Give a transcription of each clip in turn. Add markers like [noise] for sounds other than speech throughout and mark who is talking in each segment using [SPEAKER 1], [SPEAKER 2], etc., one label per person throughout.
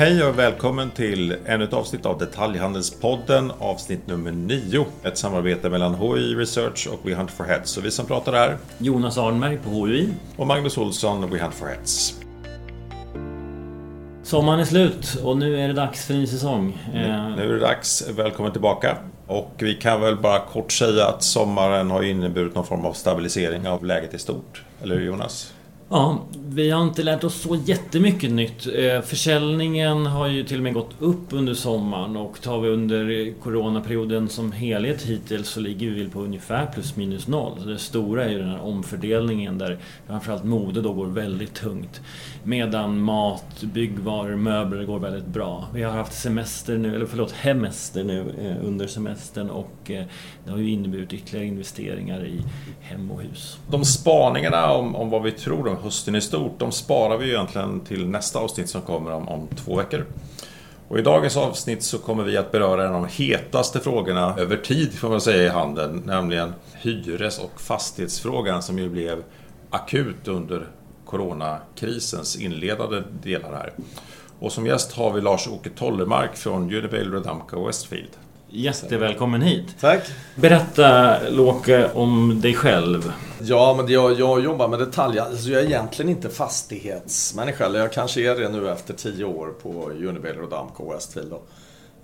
[SPEAKER 1] Hej och välkommen till ännu ett avsnitt av Detaljhandelspodden, avsnitt nummer 9. Ett samarbete mellan HI Research och We Hunt for Heads. Och vi som pratar är
[SPEAKER 2] Jonas Arnberg på HUI.
[SPEAKER 1] och Magnus Olsson, We Hunt for Heads.
[SPEAKER 2] Sommaren är slut och nu är det dags för en ny säsong. Eh,
[SPEAKER 1] Nu är det dags, välkommen tillbaka. Och vi kan väl bara kort säga att sommaren har inneburit någon form av stabilisering av läget i stort. Eller hur Jonas?
[SPEAKER 2] Ja, vi har inte lärt oss så jättemycket nytt. Eh, försäljningen har ju till och med gått upp under sommaren och tar vi under coronaperioden som helhet hittills så ligger vi på ungefär plus minus noll. Så det stora är ju den här omfördelningen där framförallt mode då går väldigt tungt. Medan mat, byggvaror, möbler går väldigt bra. Vi har haft semester nu, eller förlåt, hemester nu eh, under semestern och eh, det har ju inneburit ytterligare investeringar i hem och hus.
[SPEAKER 1] De spaningarna om, om vad vi tror om hösten i stort, de sparar vi ju egentligen till nästa avsnitt som kommer om, om två veckor. Och i dagens avsnitt så kommer vi att beröra en av de hetaste frågorna över tid, får man säga, i handeln. Nämligen hyres och fastighetsfrågan som ju blev akut under coronakrisens inledande delar här. Och som gäst har vi Lars-Åke Tollemark från Unibail Rodamco Westfield.
[SPEAKER 2] Jättevälkommen hit!
[SPEAKER 3] Tack.
[SPEAKER 2] Berätta Låke om dig själv.
[SPEAKER 3] Ja, men jag, jag jobbar med detaljer. Alltså jag är egentligen inte fastighetsmänniska. Eller jag kanske är det nu efter tio år på Unibail Rodamco Westfield. Då.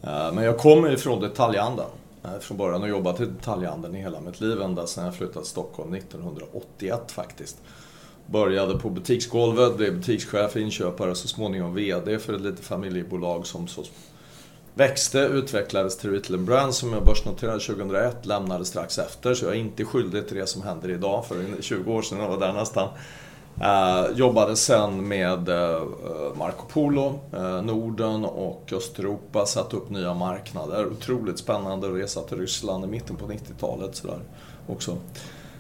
[SPEAKER 3] Eh, Men jag kommer ifrån detaljhandeln. eh, Från början och jobbat i detaljhandeln i hela mitt liv. Ända sedan jag flyttade till Stockholm 1981 faktiskt. Började på butiksgolvet, blev butikschef, inköpare och så småningom VD för ett litet familjebolag som så växte, utvecklades till Retail Brand som jag börsnoterade 2001, lämnade strax efter. Så jag är inte skyldig till det som händer idag, för 20 år sedan jag var där nästan. Uh, jobbade sen med uh, Marco Polo, uh, Norden och Östeuropa, satte upp nya marknader. Otroligt spännande resa till Ryssland i mitten på 90-talet. Sådär, också.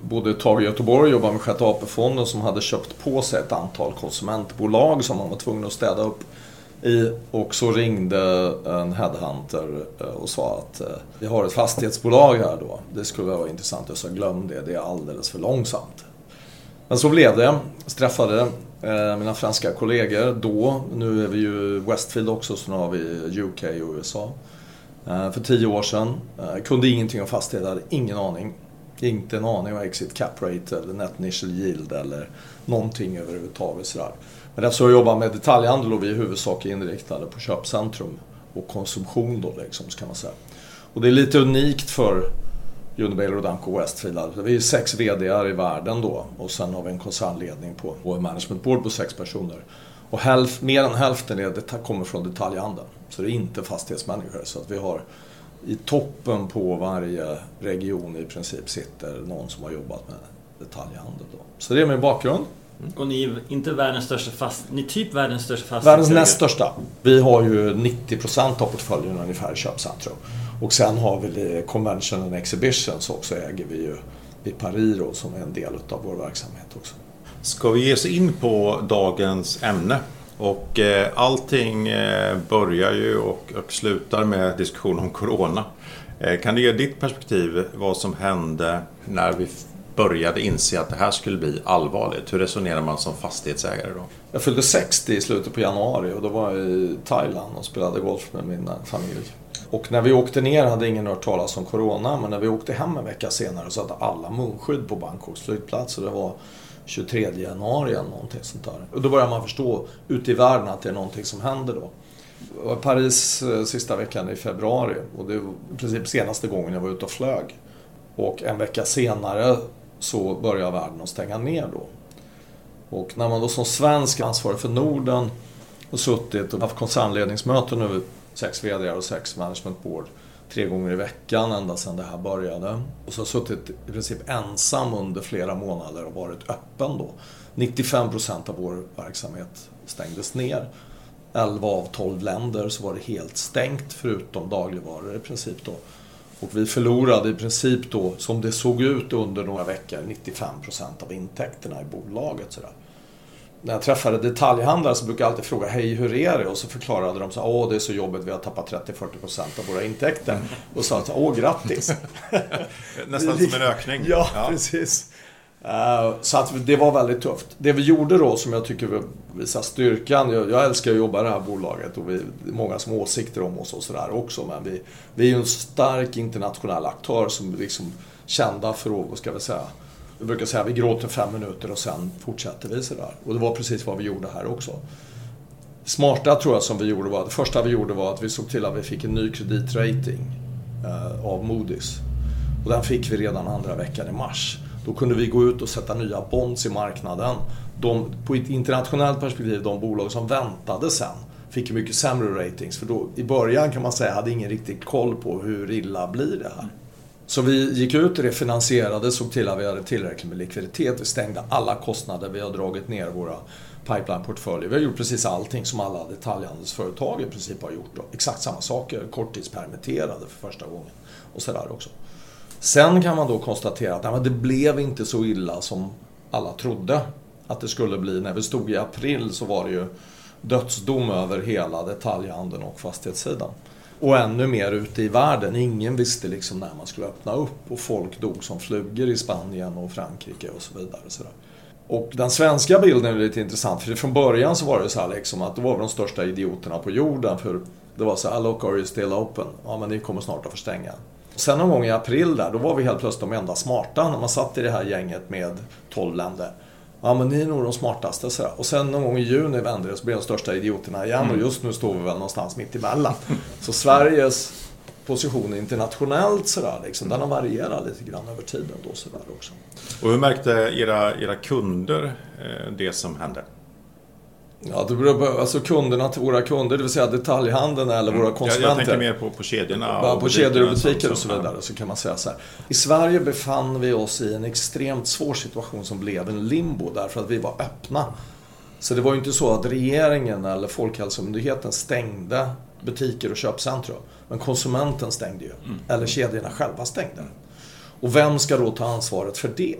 [SPEAKER 3] Bodde ett tag i Göteborg, jobbade med Sjätte AP-fonden som hade köpt på sig ett antal konsumentbolag som man var tvungen att städa upp i. Och så ringde en headhunter eh, och sa att eh, vi har ett fastighetsbolag här då. Det skulle vara intressant. Jag sa glöm det, det är alldeles för långsamt. Men så blev det. Jag träffade eh, mina franska kollegor då. Nu är vi ju Westfield också, så nu har vi UK och USA. För tio år sedan. Kunde ingenting om fastigheter, hade ingen aning. Inte en aning om exit cap rate eller net initial yield eller någonting överhuvudtaget. Sådär. Men eftersom jag jobbar med detaljhandel och vi i huvudsak är inriktade på köpcentrum och konsumtion då liksom, kan man säga. Och det är lite unikt för Unibail Rodamco Westfield. Alltså, vi är sex VDR i världen då och sen har vi en koncernledning på, på en management board på sex personer. Och hälf, mer än hälften är, det kommer från detaljhandeln. Så det är inte fastighetsmänniskor. Så att vi har i toppen på varje region i princip sitter någon som har jobbat med detaljhandel. Då. Så det är min bakgrund.
[SPEAKER 2] Och ni är inte världens största fast... Ni är typ världens största
[SPEAKER 3] Världens
[SPEAKER 2] fastighetsägare.
[SPEAKER 3] näst största. Vi har ju 90% av portföljen ungefär i köpcentrum. Och sen har vi Convention and Exhibitions också äger vi ju i Pariro som är en del av vår verksamhet också.
[SPEAKER 1] Ska vi ge oss in på dagens ämne? Och eh, allting eh, börjar ju och, och slutar med diskussion om Corona. Eh, kan du ge ditt perspektiv vad som hände när vi började inse att det här skulle bli allvarligt? Hur resonerar man som fastighetsägare då?
[SPEAKER 3] Jag fyllde 60 i slutet på januari och då var jag i Thailand och spelade golf med min eh, familj. Och när vi åkte ner hade ingen hört talas om Corona, men när vi åkte hem en vecka senare så hade alla munskydd på Bangkoks flygplats. Och det var 23 januari eller någonting sånt där. Och då börjar man förstå ute i världen att det är någonting som händer då. Jag var i Paris eh, sista veckan i februari och det var i princip senaste gången jag var ute och flög. Och en vecka senare så börjar världen att stänga ner då. Och när man då som svensk ansvarig för Norden och suttit och haft koncernledningsmöten nu, sex VD och sex management board, tre gånger i veckan ända sedan det här började. Och så har suttit i princip ensam under flera månader och varit öppen då. 95% av vår verksamhet stängdes ner. 11 av 12 länder så var det helt stängt förutom dagligvaror i princip då. Och vi förlorade i princip då, som det såg ut under några veckor, 95% av intäkterna i bolaget. Sådär. När jag träffade detaljhandlare så brukade jag alltid fråga Hej, hur är det? Och så förklarade de så Åh, det är så jobbigt, vi har tappat 30-40% av våra intäkter. Och sa att, Åh, grattis! [laughs]
[SPEAKER 1] Nästan som en [laughs] ökning.
[SPEAKER 3] Ja, precis. Eh, så att det var väldigt tufft. Det vi gjorde då som jag tycker visar styrkan. Jag, jag älskar att jobba i det här bolaget och vi, det är många som har åsikter om oss och sådär också. Men vi, vi är ju en stark internationell aktör som är liksom kända för att, vad ska vi säga, vi brukar säga att vi gråter fem minuter och sen fortsätter vi sådär. Och det var precis vad vi gjorde här också. Det smarta tror jag som vi gjorde var, det första vi gjorde var att vi såg till att vi fick en ny kreditrating eh, av Moody's. Och den fick vi redan andra veckan i mars. Då kunde vi gå ut och sätta nya bonds i marknaden. De, på ett internationellt perspektiv, de bolag som väntade sen fick ju mycket sämre ratings. För då, i början kan man säga, hade ingen riktigt koll på hur illa blir det här. Så vi gick ut, refinansierade, såg till att vi hade tillräckligt med likviditet. Vi stängde alla kostnader, vi har dragit ner våra pipeline-portföljer. Vi har gjort precis allting som alla detaljhandelsföretag i princip har gjort. Då. Exakt samma saker, korttidspermitterade för första gången. Och sådär också. Sen kan man då konstatera att nej, det blev inte så illa som alla trodde att det skulle bli. När vi stod i april så var det ju dödsdom över hela detaljhandeln och fastighetssidan. Och ännu mer ute i världen. Ingen visste liksom när man skulle öppna upp och folk dog som flugor i Spanien och Frankrike och så vidare. Så och den svenska bilden är lite intressant för från början så var det så här liksom att då var vi de största idioterna på jorden för det var så här, ah, look are you still open? Ja men ni kommer snart att få stänga. Sen någon gång i april där, då var vi helt plötsligt de enda smarta när man satt i det här gänget med 12 länder. Ja men ni är nog de smartaste så Och sen någon gång i juni vände det så blev de största idioterna igen och just nu står vi väl någonstans mitt emellan. Så Sveriges position internationellt sådär liksom, den har varierat lite grann över tiden då sådär också.
[SPEAKER 1] Och hur märkte era, era kunder eh, det som hände?
[SPEAKER 3] Ja, det beror på, alltså kunderna till våra kunder, det vill säga detaljhandeln eller mm. våra konsumenter.
[SPEAKER 1] Jag, jag tänker mer på, på kedjorna.
[SPEAKER 3] Ja, på kedjor och butiker och så vidare. Så kan man säga så här. I Sverige befann vi oss i en extremt svår situation som blev en limbo därför att vi var öppna. Så det var ju inte så att regeringen eller Folkhälsomyndigheten stängde butiker och köpcentrum. Men konsumenten stängde ju. Mm. Eller kedjorna själva stängde. Och vem ska då ta ansvaret för det?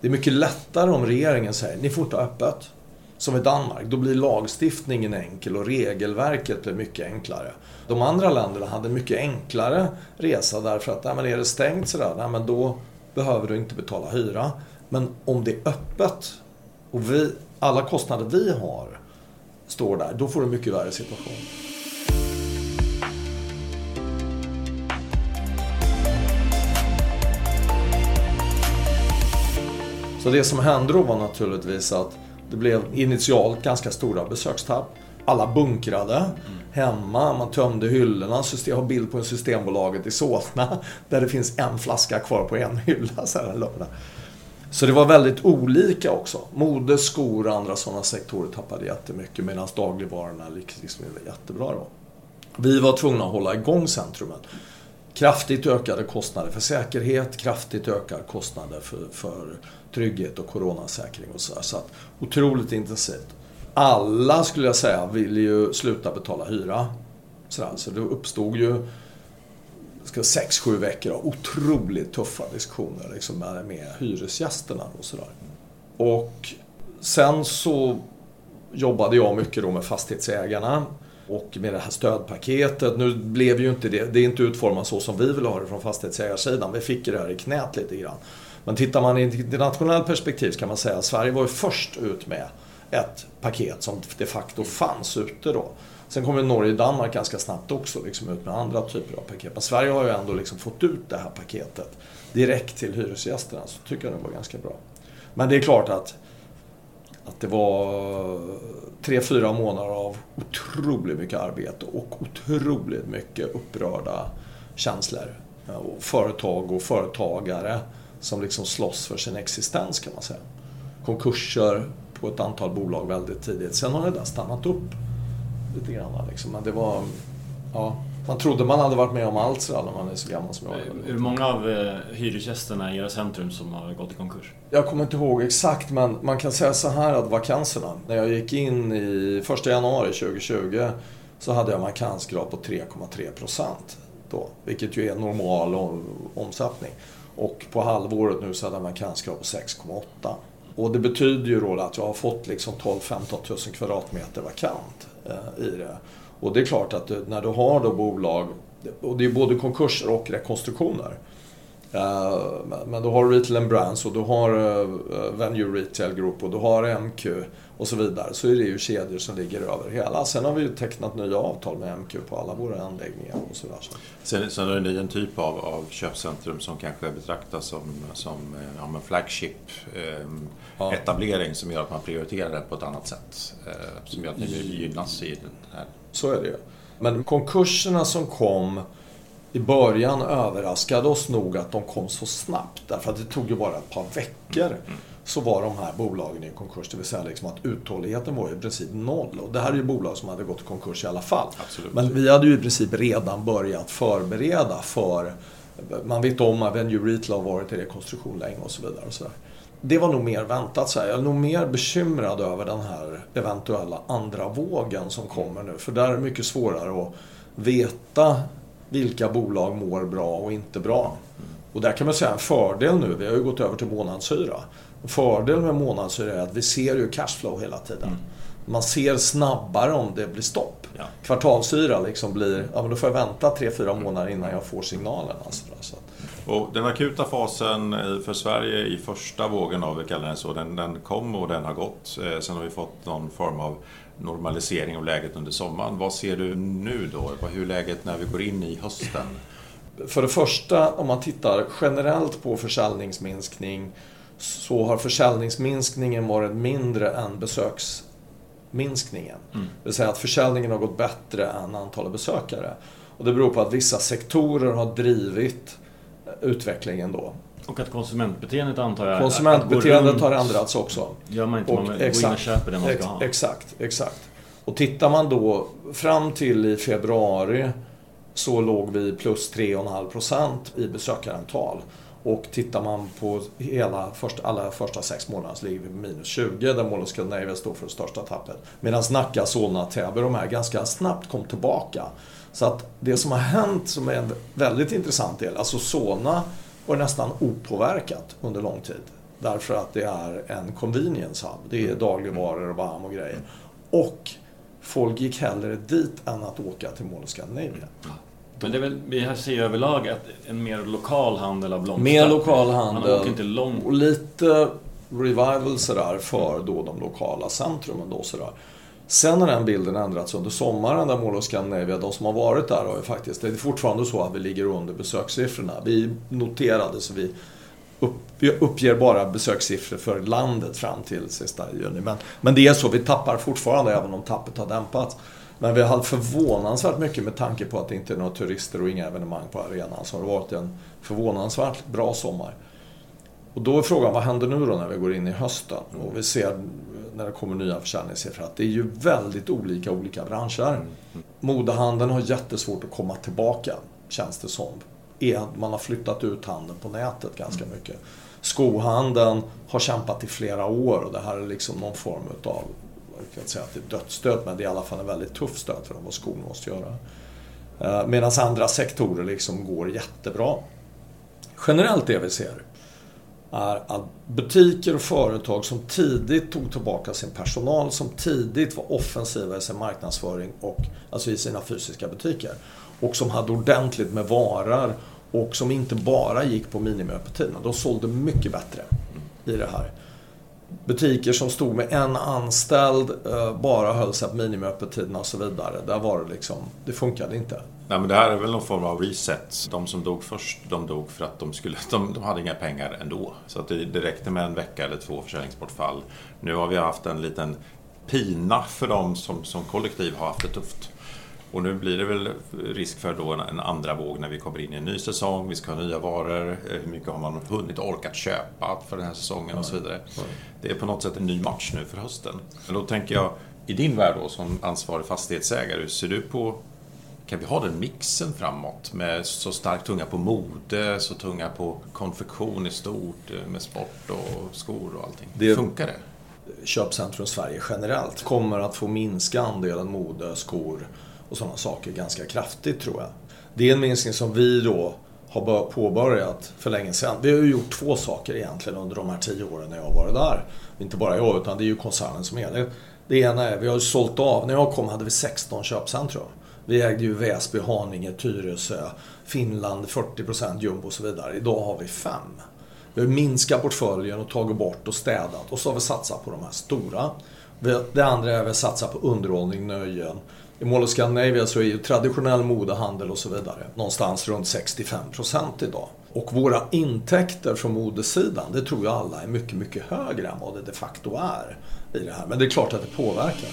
[SPEAKER 3] Det är mycket lättare om regeringen säger, ni får inte ha öppet som i Danmark, då blir lagstiftningen enkel och regelverket blir mycket enklare. De andra länderna hade mycket enklare resa därför att, nej, men är det stängt sådär, nej, men då behöver du inte betala hyra. Men om det är öppet och vi, alla kostnader vi har står där, då får du en mycket värre situation. Så det som hände då var naturligtvis att det blev initialt ganska stora besökstapp. Alla bunkrade mm. hemma, man tömde hyllorna. Jag har bild på en Systembolaget i Solna där det finns en flaska kvar på en hylla så här. Så det var väldigt olika också. Mode, skor och andra sådana sektorer tappade jättemycket medan dagligvarorna liksom, liksom jättebra då. Vi var tvungna att hålla igång centrumet. Kraftigt ökade kostnader för säkerhet, kraftigt ökade kostnader för, för trygghet och coronasäkring och sådär. Så att, otroligt intensivt. Alla skulle jag säga ville ju sluta betala hyra. Sådär. Så det uppstod ju sex, sju veckor av otroligt tuffa diskussioner liksom, med, med hyresgästerna. Och, sådär. och sen så jobbade jag mycket då med fastighetsägarna och med det här stödpaketet. Nu blev ju inte det, det är inte utformat så som vi vill ha det från fastighetsägarsidan. Vi fick ju det här i knät lite grann. Men tittar man i ett internationellt perspektiv kan man säga att Sverige var ju först ut med ett paket som de facto fanns ute då. Sen kommer Norge och Danmark ganska snabbt också liksom ut med andra typer av paket. Men Sverige har ju ändå liksom fått ut det här paketet direkt till hyresgästerna. Så tycker jag det var ganska bra. Men det är klart att, att det var tre, fyra månader av otroligt mycket arbete och otroligt mycket upprörda känslor. Och företag och företagare som liksom slåss för sin existens kan man säga. Konkurser på ett antal bolag väldigt tidigt. Sen har det där stannat upp lite grann. Liksom. Men det var... Ja, man trodde man hade varit med om allt sådär när man är så gammal som jag
[SPEAKER 2] är. Hur många av eh, hyresgästerna i era centrum som har gått i konkurs?
[SPEAKER 3] Jag kommer inte ihåg exakt, men man kan säga så här att vakanserna. När jag gick in i 1 januari 2020 så hade jag vakansgrad på 3,3 procent. Då, vilket ju är normal omsättning. Och på halvåret nu så hade jag vakansgrad på 6,8. Och det betyder ju då att jag har fått liksom 12-15 000 kvadratmeter vakant eh, i det. Och det är klart att du, när du har då bolag, och det är både konkurser och rekonstruktioner. Men då har du Retail and Brands och du har Venue Retail Group och du har MQ och så vidare. Så är det ju kedjor som ligger över hela. Sen har vi ju tecknat nya avtal med MQ på alla våra anläggningar och sådär.
[SPEAKER 1] Sen, sen är det en typ av, av köpcentrum som kanske betraktas som, som ja, en flagship eh, ja. etablering som gör att man prioriterar det på ett annat sätt. Eh, som gör att ni gynnas i den här.
[SPEAKER 3] Så är det ju. Men konkurserna som kom i början överraskade oss nog att de kom så snabbt. Därför att det tog ju bara ett par veckor. Mm så var de här bolagen i konkurs. Det vill säga liksom att uthålligheten var i princip noll. Och det här är ju bolag som hade gått i konkurs i alla fall.
[SPEAKER 1] Absolut.
[SPEAKER 3] Men vi hade ju i princip redan börjat förbereda för... Man vet om att Venue Retail har varit i rekonstruktion länge och så vidare. Och så där. Det var nog mer väntat. Så här. Jag är nog mer bekymrad över den här eventuella andra vågen som kommer nu. För där är det mycket svårare att veta vilka bolag mår bra och inte bra. Och där kan man säga en fördel nu. Vi har ju gått över till månadshyra. Fördelen med månadshyra är att vi ser ju cashflow hela tiden. Mm. Man ser snabbare om det blir stopp. Ja. Kvartalshyra liksom blir, ja men då får jag vänta 3-4 månader innan jag får signalen. Alltså, så.
[SPEAKER 1] Och den akuta fasen för Sverige i första vågen av, vi kallar den så, den, den kom och den har gått. Eh, sen har vi fått någon form av normalisering av läget under sommaren. Vad ser du nu då? Hur är läget när vi går in i hösten?
[SPEAKER 3] För det första, om man tittar generellt på försäljningsminskning så har försäljningsminskningen varit mindre än besöksminskningen. Mm. Det vill säga att försäljningen har gått bättre än antalet besökare. Och det beror på att vissa sektorer har drivit utvecklingen då.
[SPEAKER 2] Och att konsumentbeteendet antar jag...
[SPEAKER 3] Konsumentbeteendet har ändrats också.
[SPEAKER 2] Gör man inte och, man går exakt, in och köper det man ska ha.
[SPEAKER 3] Exakt, exakt. Och tittar man då fram till i februari så låg vi plus 3,5% i besökarantal. Och tittar man på hela första, alla första sex månaderna så ligger vi på minus 20 där Mall of Scandinavia står för det största tappet. Medan Nacka, Solna, Täby de här ganska snabbt kom tillbaka. Så att det som har hänt som är en väldigt intressant del, alltså Solna var nästan opåverkat under lång tid. Därför att det är en convenience hub. Det är dagligvaror och varm och grejer. Och folk gick hellre dit än att åka till Mall of Scandinavia.
[SPEAKER 2] Men det är väl, vi ser överlag att en mer lokal handel har blomstrat.
[SPEAKER 3] Mer lokal handel.
[SPEAKER 2] Man åker inte långt.
[SPEAKER 3] Och lite revival sådär för då de lokala centrumen då sådär. Sen har den bilden ändrats under sommaren där Mall of Scandinavia, de som har varit där har ju faktiskt, det är fortfarande så att vi ligger under besökssiffrorna. Vi noterade så vi, upp, vi uppger bara besökssiffror för landet fram till sista juni. Men, men det är så, vi tappar fortfarande även om tappet har dämpats. Men vi har haft förvånansvärt mycket med tanke på att det inte är några turister och inga evenemang på arenan. Så har det varit en förvånansvärt bra sommar. Och då är frågan, vad händer nu då när vi går in i hösten? Och vi ser när det kommer nya försäljningssiffror att det är ju väldigt olika olika branscher. Modehandeln har jättesvårt att komma tillbaka, känns det som. Man har flyttat ut handeln på nätet ganska mycket. Skohandeln har kämpat i flera år och det här är liksom någon form utav jag kan inte säga att det är dödsstöt, men det är i alla fall en väldigt tuff stöt för dem vad skon måste göra. Eh, Medan andra sektorer liksom går jättebra. Generellt det vi ser är att butiker och företag som tidigt tog tillbaka sin personal, som tidigt var offensiva i sin marknadsföring och alltså i sina fysiska butiker och som hade ordentligt med varor och som inte bara gick på minimiöppettiderna. De sålde mycket bättre i det här butiker som stod med en anställd, eh, bara höll sig på minimiöppettiderna och så vidare. Där var det liksom, det funkade inte.
[SPEAKER 1] Nej, men det här är väl någon form av reset. De som dog först, de dog för att de, skulle, de, de hade inga pengar ändå. Så att det, det räckte med en vecka eller två försäljningsbortfall. Nu har vi haft en liten pina för dem som, som kollektiv har haft det tufft. Och nu blir det väl risk för då en, en, andra våg när vi kommer in i en ny säsong. Vi ska ha nya varor. Eh, hur mycket har man hunnit orkat köpa för den här säsongen och så vidare. Det är på något sätt en ny match nu för hösten. Men då tänker jag, i din värld då som ansvarig fastighetsägare, hur ser du på kan vi ha den mixen framåt med så starkt tunga på mode, så tunga på konfektion i stort, eh, med sport och skor och allting? Det, Funkar det?
[SPEAKER 3] Köpcentrum Sverige generellt kommer att få minska andelen mode, skor och sådana saker ganska kraftigt tror jag. Det är en minskning som vi då har påbörjat för länge sedan. Vi har ju gjort två saker egentligen under de här tio åren när jag har varit där. Inte bara jag, utan det är ju koncernen som helhet. Det ena är, vi har sålt av, när jag kom hade vi 16 köpcentrum. Vi ägde ju Väsby, Haninge, Tyresö, Finland 40% jumbo och så vidare. Idag har vi fem. Vi har minskat portföljen och tagit bort och städat och så har vi satsat på de här stora. Det andra är att vi satsar på underhållning, nöjen. I Mall of Scandinavia så är ju traditionell modehandel och så vidare någonstans runt 65% idag. Och våra intäkter från modesidan, det tror jag alla är mycket, mycket högre än vad det de facto är i det här. Men det är klart att det påverkar.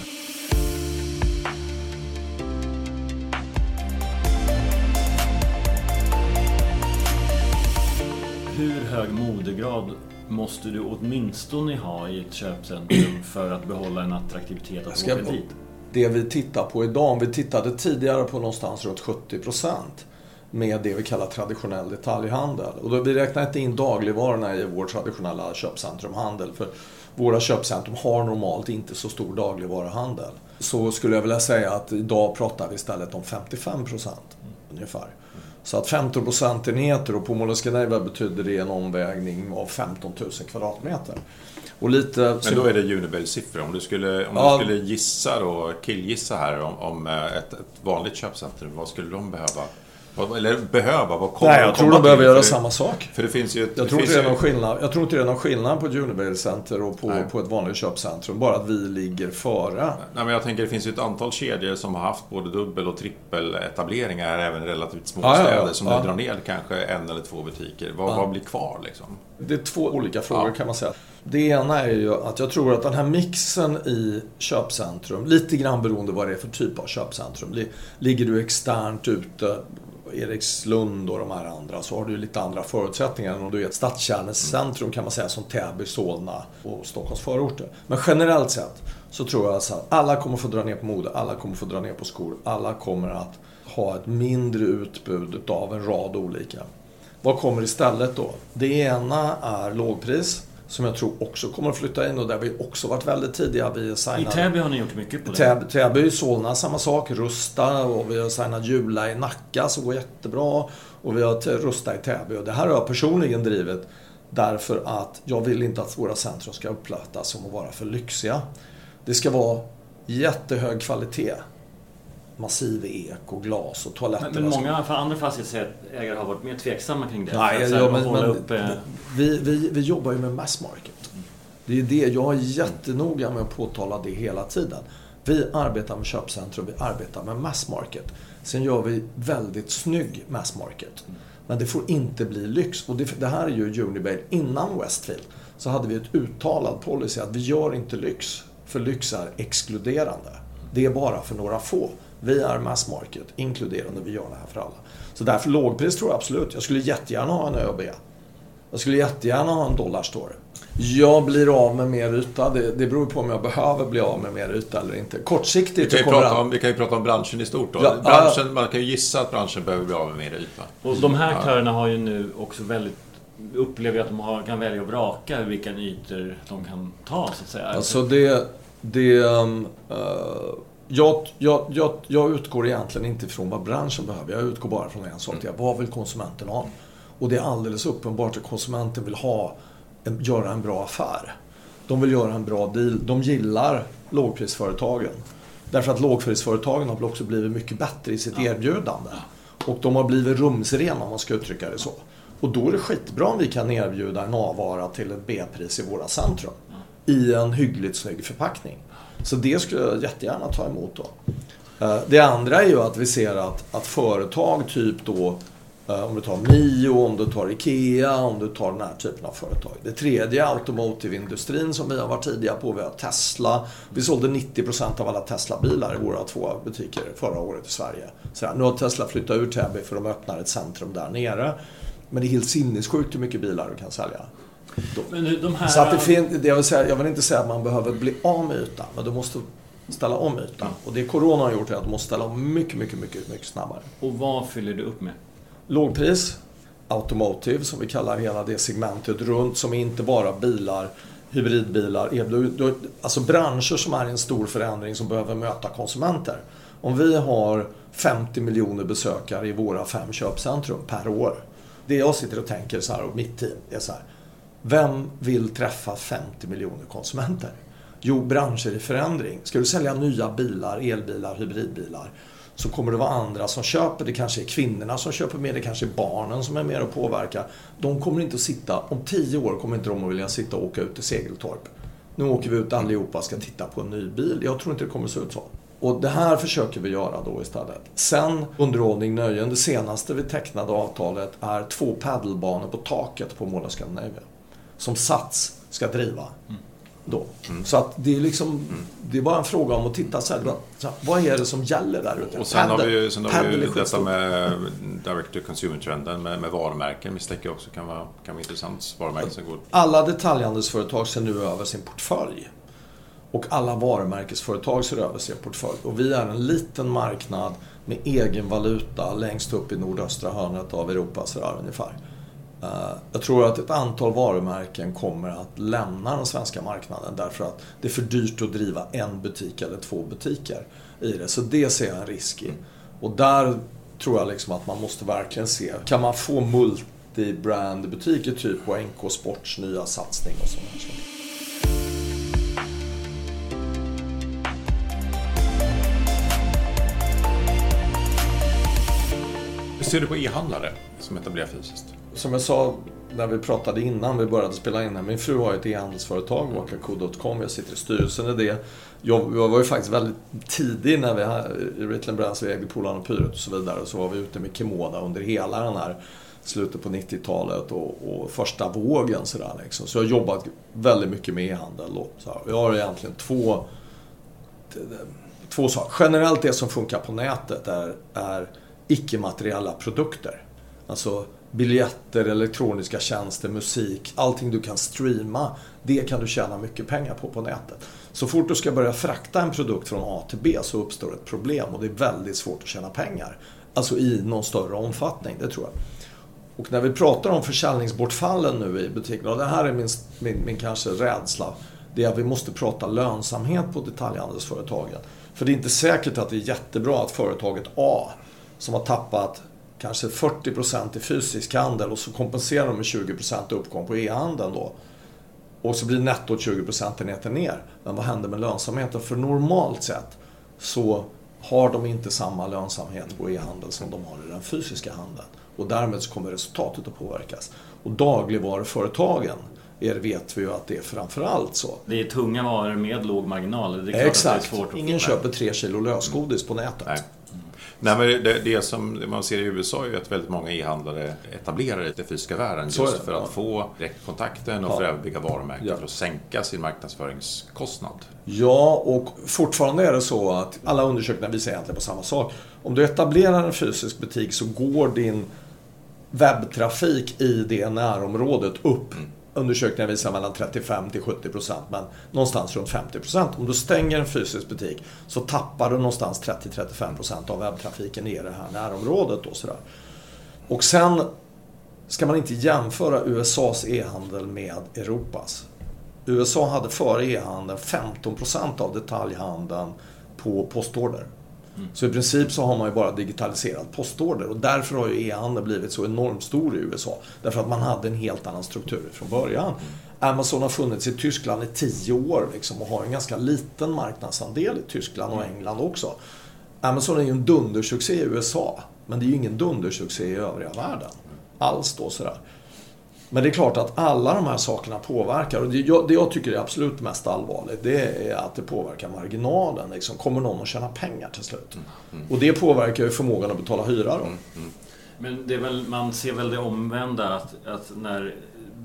[SPEAKER 2] Hur hög modegrad måste du åtminstone ha i ett köpcentrum för att behålla en attraktivitet att åka dit?
[SPEAKER 3] Det vi tittar på idag, om vi tittade tidigare på någonstans runt 70 procent med det vi kallar traditionell detaljhandel. Och då, vi räknar inte in dagligvarorna i vår traditionella köpcentrumhandel. För våra köpcentrum har normalt inte så stor dagligvaruhandel. Så skulle jag vilja säga att idag pratar vi istället om 55 procent ungefär. Så att 15 procentenheter och på Mall betyder det en omvägning av 15 000 kvadratmeter.
[SPEAKER 1] Och lite, Men då är det Unibel-siffror. Om du skulle, om ja, du skulle gissa då, killgissa här om, om ett, ett vanligt köpcentrum, vad skulle de behöva? Eller behöva, vad kommer
[SPEAKER 3] Nej, jag tror de behöver göra samma sak.
[SPEAKER 1] För det finns ju...
[SPEAKER 3] jag, tror inte det är någon skillnad, jag tror inte det är någon skillnad på ett Unibail Center och på, på ett vanligt köpcentrum. Bara att vi ligger före.
[SPEAKER 1] Nej, men jag tänker det finns ju ett antal kedjor som har haft både dubbel och trippeletableringar, även relativt små
[SPEAKER 3] ja,
[SPEAKER 1] städer,
[SPEAKER 3] ja, ja.
[SPEAKER 1] som nu drar ner kanske en eller två butiker. Vad, vad blir kvar liksom?
[SPEAKER 3] Det är två olika frågor kan man säga. Det ena är ju att jag tror att den här mixen i köpcentrum, lite grann beroende vad det är för typ av köpcentrum. Ligger du externt ute Erikslund och de här andra så har du lite andra förutsättningar än om du är ett stadskärnecentrum kan man säga som Täby, Solna och Stockholms förorter. Men generellt sett så tror jag alltså att alla kommer få dra ner på mode, alla kommer få dra ner på skor, alla kommer att ha ett mindre utbud av en rad olika. Vad kommer istället då? Det ena är lågpris som jag tror också kommer att flytta in och där vi också varit väldigt tidiga. Vi
[SPEAKER 2] signade, I Täby har ni gjort mycket på det.
[SPEAKER 3] Täby, Täby Solna samma sak. Rusta och vi har signat Jula i Nacka som går jättebra. Och vi har Rusta i Täby. Och det här har jag personligen drivit därför att jag vill inte att våra centrum ska uppfattas som att vara för lyxiga. Det ska vara jättehög kvalitet massiv ek och glas och toaletter.
[SPEAKER 2] Men, men många andra fastighetsägare har varit mer tveksamma kring det.
[SPEAKER 3] Nej, ja, men, men, upp, eh... vi, vi, vi jobbar ju med mass market. Det är det, jag är jättenoga med att påtala det hela tiden. Vi arbetar med köpcentrum, vi arbetar med mass market. Sen gör vi väldigt snygg mass market. Men det får inte bli lyx. Och det, det här är ju Unibail. Innan Westfield så hade vi ett uttalad policy att vi gör inte lyx. För lyx är exkluderande. Det är bara för några få. Vi är mass market, inkluderande, vi gör det här för alla. Så därför lågpris tror jag absolut. Jag skulle jättegärna ha en ÖB. Jag skulle jättegärna ha en Dollarstore. Jag blir av med mer yta. Det, det beror på om jag behöver bli av med mer yta eller inte. Kortsiktigt
[SPEAKER 1] vi kan, ju prata om, vi kan ju prata om branschen i stort. Då. Ja, branschen, man kan ju gissa att branschen behöver bli av med mer yta.
[SPEAKER 2] Och de här aktörerna har ju nu också väldigt upplever att de har, kan välja och vraka vilka ytor de kan ta, så att säga.
[SPEAKER 3] Alltså det... det um, uh, jag, jag, jag, jag, utgår egentligen inte från vad branschen behöver. Jag utgår bara från en sak. Mm. Vad vill konsumenten ha? Och det är alldeles uppenbart att konsumenten vill ha, en, göra en bra affär. De vill göra en bra deal. De gillar lågprisföretagen. Därför att lågprisföretagen har också blivit mycket bättre i sitt erbjudande. Och de har blivit rumsrena om man ska uttrycka det så. Och då är det skitbra om vi kan erbjuda en A-vara till ett B-pris i våra centrum. I en hyggligt snygg förpackning. Så det skulle jag jättegärna ta emot då. Eh, det andra är ju att vi ser att, att företag typ då eh, om du tar Mio, om du tar IKEA, om du tar den här typen av företag. Det tredje är automotive-industrin som vi har varit tidiga på. Vi har Tesla. Vi sålde 90% av alla Tesla-bilar i våra två butiker förra året i Sverige. Så här, nu har Tesla flyttat ur Täby för de öppnar ett centrum där nere. Men det är helt sinnessjukt hur mycket bilar du kan sälja. De här... Så att det fin- jag, vill säga, jag vill inte säga att man behöver bli av med ytan, men du måste ställa om ytan. Och det Corona har gjort är att du måste ställa om mycket, mycket, mycket, mycket snabbare.
[SPEAKER 2] Och vad fyller du upp med?
[SPEAKER 3] Lågpris, automotive som vi kallar hela det segmentet runt som är inte bara bilar, hybridbilar, alltså branscher som är i en stor förändring som behöver möta konsumenter. Om vi har 50 miljoner besökare i våra fem köpcentrum per år. Det jag sitter och tänker så här och mitt team är så här. Vem vill träffa 50 miljoner konsumenter? Jo, branscher i förändring. Ska du sälja nya bilar, elbilar, hybridbilar så kommer det vara andra som köper. Det kanske är kvinnorna som köper mer, det kanske är barnen som är mer och påverkar. De kommer inte att sitta, om tio år kommer inte de att vilja sitta och åka ut till Segeltorp. Nu åker vi ut allihopa och ska titta på en ny bil. Jag tror inte det kommer att se ut så. Och det här försöker vi göra då istället. Sen underhållning, nöjen. Det senaste vi tecknade avtalet är två padelbanor på taket på Mall of Scandinavia. Som Sats ska driva. Mm. Då. Mm. Så att det är liksom, mm. det är bara en fråga om att titta så här, vad är det som gäller där ute?
[SPEAKER 1] Och sen har vi ju, sen har vi ju detta med direct to consumer-trenden med, med varumärken misstänker jag också kan vara, kan vara intressant. Varumärken som går...
[SPEAKER 3] Alla detaljhandelsföretag ser nu över sin portfölj. Och alla varumärkesföretag ser över sin portfölj. Och vi är en liten marknad med egen valuta längst upp i nordöstra hörnet av Europa sådär ungefär. Eh, jag tror att ett antal varumärken kommer att lämna den svenska marknaden därför att det är för dyrt att driva en butik eller två butiker i det. Så det ser jag en risk i. Och där tror jag liksom att man måste verkligen se, kan man få multibrand-butiker typ på NK Sports nya satsning och sådana saker.
[SPEAKER 1] Hur ser du på e-handlare som etablerar fysiskt?
[SPEAKER 3] Som jag sa när vi pratade innan vi började spela in här. Min fru har ett e-handelsföretag, wakaco.com. Jag sitter i styrelsen i det. Jag, jag, var ju faktiskt väldigt tidig när vi i Ritland Brands, vi ägde Polarn och Pyret och så vidare. Så var vi ute med Kimoda under hela den här slutet på 90-talet och, och, första vågen. Så, där, liksom. så jag har jobbat väldigt mycket med e-handel. Jag har egentligen två, två saker. Generellt det som funkar på nätet är, är icke-materiella produkter. Alltså biljetter, elektroniska tjänster, musik, allting du kan streama. Det kan du tjäna mycket pengar på på nätet. Så fort du ska börja frakta en produkt från A till B så uppstår ett problem och det är väldigt svårt att tjäna pengar. Alltså i någon större omfattning, det tror jag. Och när vi pratar om försäljningsbortfallen nu i butikerna, och det här är min, min, min kanske rädsla, det är att vi måste prata lönsamhet på detaljhandelsföretagen. För det är inte säkert att det är jättebra att företaget A, som har tappat kanske 40% i fysisk handel och så kompenserar de med 20% uppgång på e-handeln då. Och så blir nettot 20 procentenheter ner. Men vad händer med lönsamheten? För normalt sett så har de inte samma lönsamhet på e-handel som de har i den fysiska handeln. Och därmed så kommer resultatet att påverkas. Och dagligvaruföretagen er vet vi ju att det är framförallt så.
[SPEAKER 2] Det är tunga varor med låg marginal.
[SPEAKER 3] Exakt. Ingen köper tre kilo lösgodis på nätet. Nej.
[SPEAKER 1] Nej, men det, det som man ser i USA är ju att väldigt många e-handlare etablerar i den fysiska världen just för att få direktkontakten och ja. för att bygga varumärken ja. för att sänka sin marknadsföringskostnad.
[SPEAKER 3] Ja, och fortfarande är det så att alla undersökningar visar egentligen på samma sak. Om du etablerar en fysisk butik så går din webbtrafik i det närområdet upp. Mm undersökningar visar mellan 35 till 70 procent, men någonstans runt 50 procent. Om du stänger en fysisk butik så tappar du någonstans 30-35 procent av webbtrafiken i det här närområdet. Och, sådär. och sen ska man inte jämföra USAs e-handel med Europas. USA hade före e-handeln 15 procent av detaljhandeln på postorder. Mm. Så i princip så har man ju bara digitaliserat postorder och därför har ju e-handeln blivit så enormt stor i USA. Därför att man hade en helt annan struktur från början. Mm. Amazon har funnits i Tyskland i tio år liksom, och har en ganska liten marknadsandel i Tyskland och mm. England också. Amazon är ju en dundersuccé i USA, men det är ju ingen dundersuccé i övriga världen. Alls då sådär. Men det är klart att alla de här sakerna påverkar. Och det jag, det jag tycker är absolut mest allvarligt, det är att det påverkar marginalen. Liksom. Kommer någon att tjäna pengar till slut? Mm. Mm. Och det påverkar ju förmågan att betala hyra då. Mm. mm.
[SPEAKER 2] Men det är väl, man ser väl det omvända, att, att när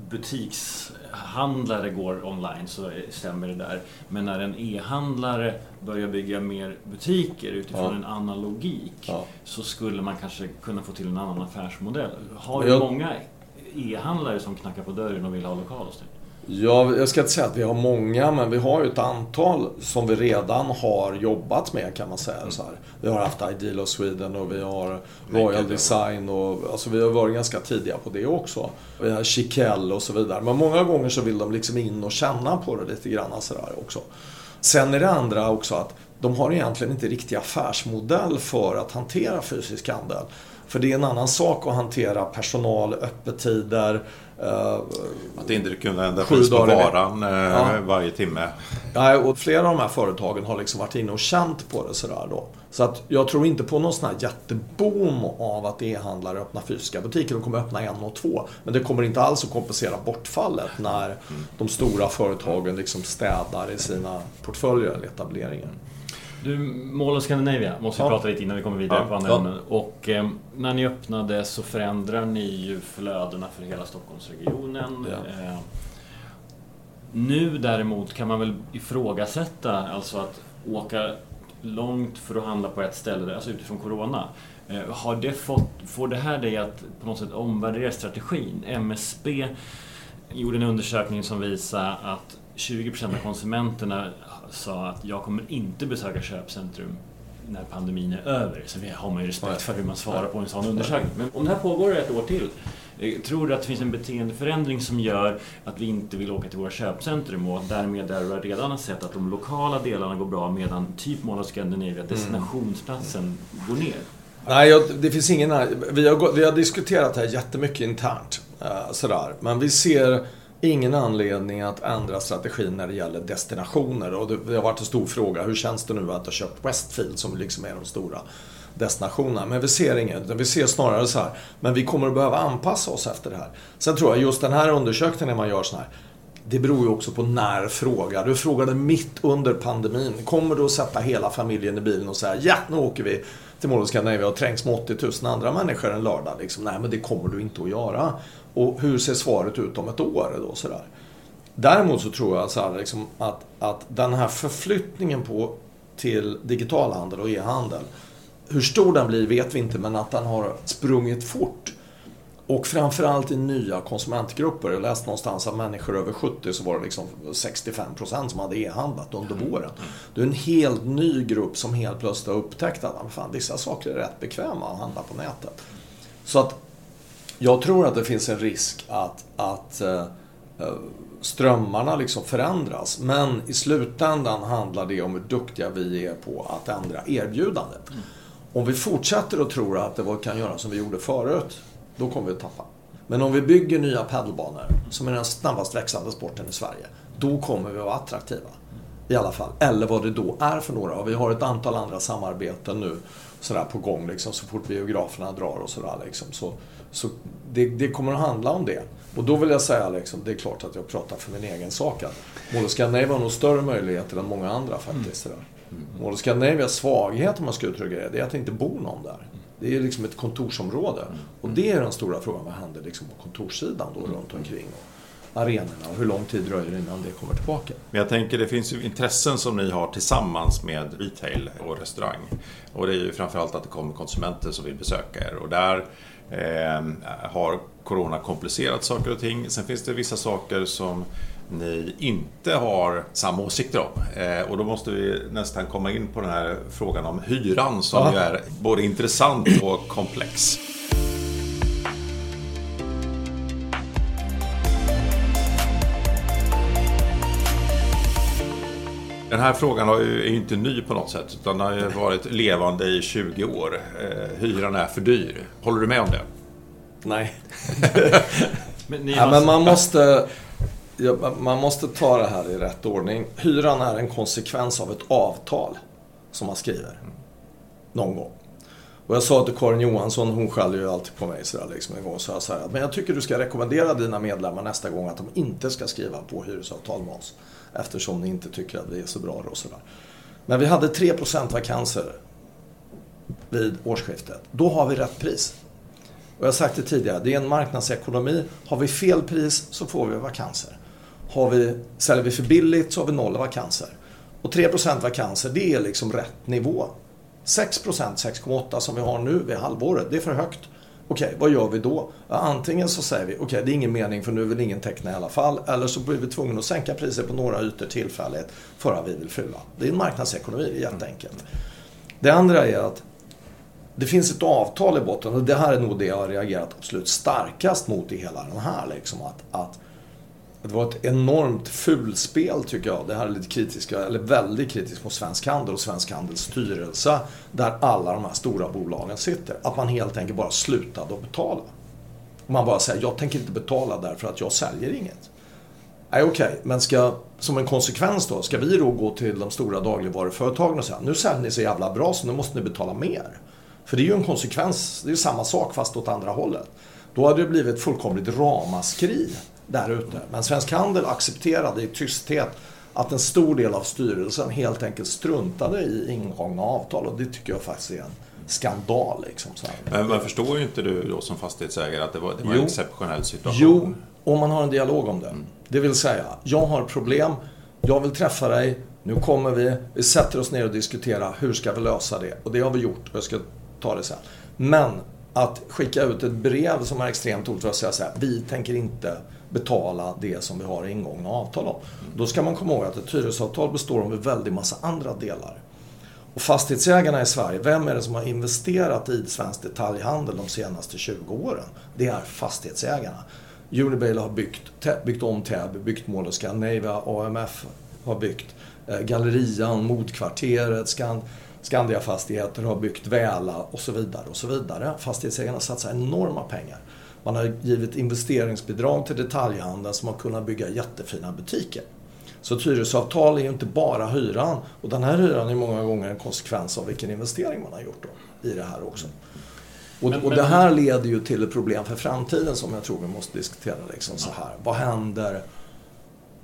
[SPEAKER 2] butikshandlare går online så stämmer det där. Men när en e-handlare börjar bygga mer butiker utifrån ja. en annan logik ja. så skulle man kanske kunna få till en annan affärsmodell. Har ju jag... många e-handlare som knackar på dörren och vill ha lokal hos dig?
[SPEAKER 3] Ja, jag ska inte säga att vi har många, men vi har ju ett antal som vi redan har jobbat med kan man säga. Mm. Så här. Vi har haft Ideal of Sweden och vi har Royal Design och alltså vi har varit ganska tidiga på det också. Vi har Chiquelle och så vidare. Men många gånger så vill de liksom in och känna på det lite grann sådär också. Sen är det andra också att de har egentligen inte riktig affärsmodell för att hantera fysisk handel. För det är en annan sak att hantera personal, öppettider,
[SPEAKER 1] Uh, att inte kunna ändra pris på varan uh, ja. varje timme.
[SPEAKER 3] Nej, och flera av de här företagen har liksom varit inne och känt på det sådär då. Så att jag tror inte på någon sån här jätteboom av att e-handlare öppnar fysiska butiker. De kommer öppna en och två. Men det kommer inte alls att kompensera bortfallet när mm. de stora företagen liksom städar i sina portföljer eller etableringar.
[SPEAKER 2] Du, Mall of Scandinavia måste vi ja. prata lite innan vi kommer vidare ja. på andra ämnen. Och eh, när ni öppnade så förändrar ni ju flödena för hela Stockholmsregionen. Ja. Eh, nu däremot kan man väl ifrågasätta alltså att åka långt för att handla på ett ställe, alltså utifrån Corona. Eh, har det fått, får det här dig att på något sätt omvärdera strategin? MSB gjorde en undersökning som visar att 20% av konsumenterna sa att jag kommer inte besöka köpcentrum när pandemin är över. Så det har man ju respekt för hur man svarar på en sån undersökning. Men om det här pågår ett år till, eh, tror du att det finns en beteendeförändring som gör att vi inte vill åka till våra köpcentrum och därmed där du redan har sett att de lokala delarna går bra medan typ Mall of Scandinavia, mm. destinationsplatsen, mm. går ner?
[SPEAKER 3] Nej, jag, det finns ingen... Vi har, vi har diskuterat det här jättemycket internt. Uh, sådär. Men vi ser ingen anledning att ändra strategin när det gäller destinationer. Och det, har varit en stor fråga. Hur känns det nu att ha köpt Westfield som liksom är de stora destinationerna? Men vi ser inget. Vi ser snarare så här. Men vi kommer att behöva anpassa oss efter det här. Sen tror jag just den här undersökningen när man gör så här. Det beror ju också på när frågar. Du frågade mitt under pandemin. Kommer du att sätta hela familjen i bilen och säga ja, nu åker vi till Mall of Scandinavia och trängs med 80 000 andra människor en lördag? Liksom. Nej, men det kommer du inte att göra. Och hur ser svaret ut om ett år? Då, sådär. Däremot så tror jag så här, liksom, att, att den här förflyttningen på, till digitalhandel och e-handel. Hur stor den blir vet vi inte, men att den har sprungit fort. Och framförallt i nya konsumentgrupper. Jag läste någonstans att människor över 70 så var det liksom 65% som hade e-handlat under mm. våren. Det är en helt ny grupp som helt plötsligt har upptäckt att fan, vissa saker är rätt bekväma att handla på nätet. Så att jag tror att det finns en risk att, att uh, strömmarna liksom förändras. Men i slutändan handlar det om hur duktiga vi är på att ändra erbjudandet. Mm. Om vi fortsätter och tror att det kan göra som vi gjorde förut, då kommer vi att tappa. Men om vi bygger nya padelbanor, som är den snabbast växande sporten i Sverige, då kommer vi att vara attraktiva. I alla fall. Eller vad det då är för några. Och vi har ett antal andra samarbeten nu sådär på gång liksom, så fort biograferna drar och sådär. Liksom. Så, så det, det, kommer att handla om det. Och då vill jag säga, liksom, det är klart att jag pratar för min egen sak. Mall of Scandinavia har nog större möjligheter än många andra faktiskt. Mm. Mall of Scandinavias svaghet, om man ska uttrycka det, det är att det inte bor någon där. Det är liksom ett kontorsområde. Mm. Och det är den stora frågan, vad händer liksom på kontorssidan då mm. runt omkring? arenorna och hur lång tid dröjer det innan det kommer tillbaka?
[SPEAKER 1] Men jag tänker det finns ju intressen som ni har tillsammans med retail och restaurang. Och det är ju framförallt att det kommer konsumenter som vill besöka er och där eh, har Corona komplicerat saker och ting. Sen finns det vissa saker som ni inte har samma åsikter om. Eh, och då måste vi nästan komma in på den här frågan om hyran som ja. ju är både intressant och komplex. Den här frågan är ju inte ny på något sätt, utan den har ju varit levande i 20 år. Eh, hyran är för dyr. Håller du med om det?
[SPEAKER 3] Nej. [laughs] men, ja, men man måste... Ja, man måste ta det här i rätt ordning. Hyran är en konsekvens av ett avtal som man skriver. Någon gång. Och jag sa till Karin Johansson, hon skäller ju alltid på mig sådär liksom en gång, så jag så här, men jag tycker du ska rekommendera dina medlemmar nästa gång att de inte ska skriva på hyresavtal med oss. Eftersom ni inte tycker att vi är så bra och sådär. Men vi hade 3% vakanser vid årsskiftet. Då har vi rätt pris. Och jag har sagt det tidigare, det är en marknadsekonomi. Har vi fel pris så får vi vakanser. Har vi, säljer vi för billigt så har vi noll vakanser. Och 3% vakanser, det är liksom rätt nivå. 6%, 6,8% som vi har nu vid halvåret, det är för högt. Okej, okay, vad gör vi då? Ja, antingen så säger vi, okej okay, det är ingen mening för nu vill ingen teckna i alla fall. Eller så blir vi tvungna att sänka priset på några ytor tillfälligt för att vi vill fylla. Det är en marknadsekonomi, det är jätteenkelt. Det andra är att det finns ett avtal i botten och det här är nog det jag har reagerat absolut starkast mot i hela den här. Liksom, att, att det var ett enormt fulspel tycker jag. Det här är lite kritiska, eller väldigt kritiskt mot Svensk Handel och Svensk Handels styrelse. Där alla de här stora bolagen sitter. Att man helt enkelt bara slutade att betala. Och man bara säger, jag tänker inte betala därför att jag säljer inget. Nej, okej, okay. men ska, som en konsekvens då, ska vi då gå till de stora dagligvaruföretagen och säga, nu säljer ni så jävla bra så nu måste ni betala mer. För det är ju en konsekvens, det är ju samma sak fast åt andra hållet. Då hade det blivit fullkomligt ramaskri där ute. Men Svensk Handel accepterade i tysthet att en stor del av styrelsen helt enkelt struntade i ingångna avtal och det tycker jag faktiskt är en skandal. Liksom,
[SPEAKER 1] men, men förstår ju inte du då som fastighetsägare att det var, det var en exceptionell situation?
[SPEAKER 3] Jo, om man har en dialog om det. Mm. Det vill säga, jag har problem, jag vill träffa dig, nu kommer vi, vi sätter oss ner och diskuterar hur ska vi lösa det? Och det har vi gjort och jag ska ta det sen. Men att skicka ut ett brev som är extremt otroligt och säga så här, vi tänker inte betala det som vi har ingångna avtal om. Då ska man komma ihåg att ett hyresavtal består av en väldig massa andra delar. Och fastighetsägarna i Sverige, vem är det som har investerat i svensk detaljhandel de senaste 20 åren? Det är fastighetsägarna. Unibail har byggt, byggt om Täby, byggt Mall of Scandinavia, AMF har byggt eh, Gallerian, Modkvarteret, Skand Skandia Fastigheter har byggt Väla och så vidare. och så vidare. Fastighetsägarna satsar enorma pengar. Man har givit investeringsbidrag till detaljhandeln som har kunnat bygga jättefina butiker. Så ett hyresavtal är ju inte bara hyran. Och den här hyran är många gånger en konsekvens av vilken investering man har gjort då, i det här också. Och, men, och det här leder ju till ett problem för framtiden som jag tror vi måste diskutera. Liksom så här. Vad händer?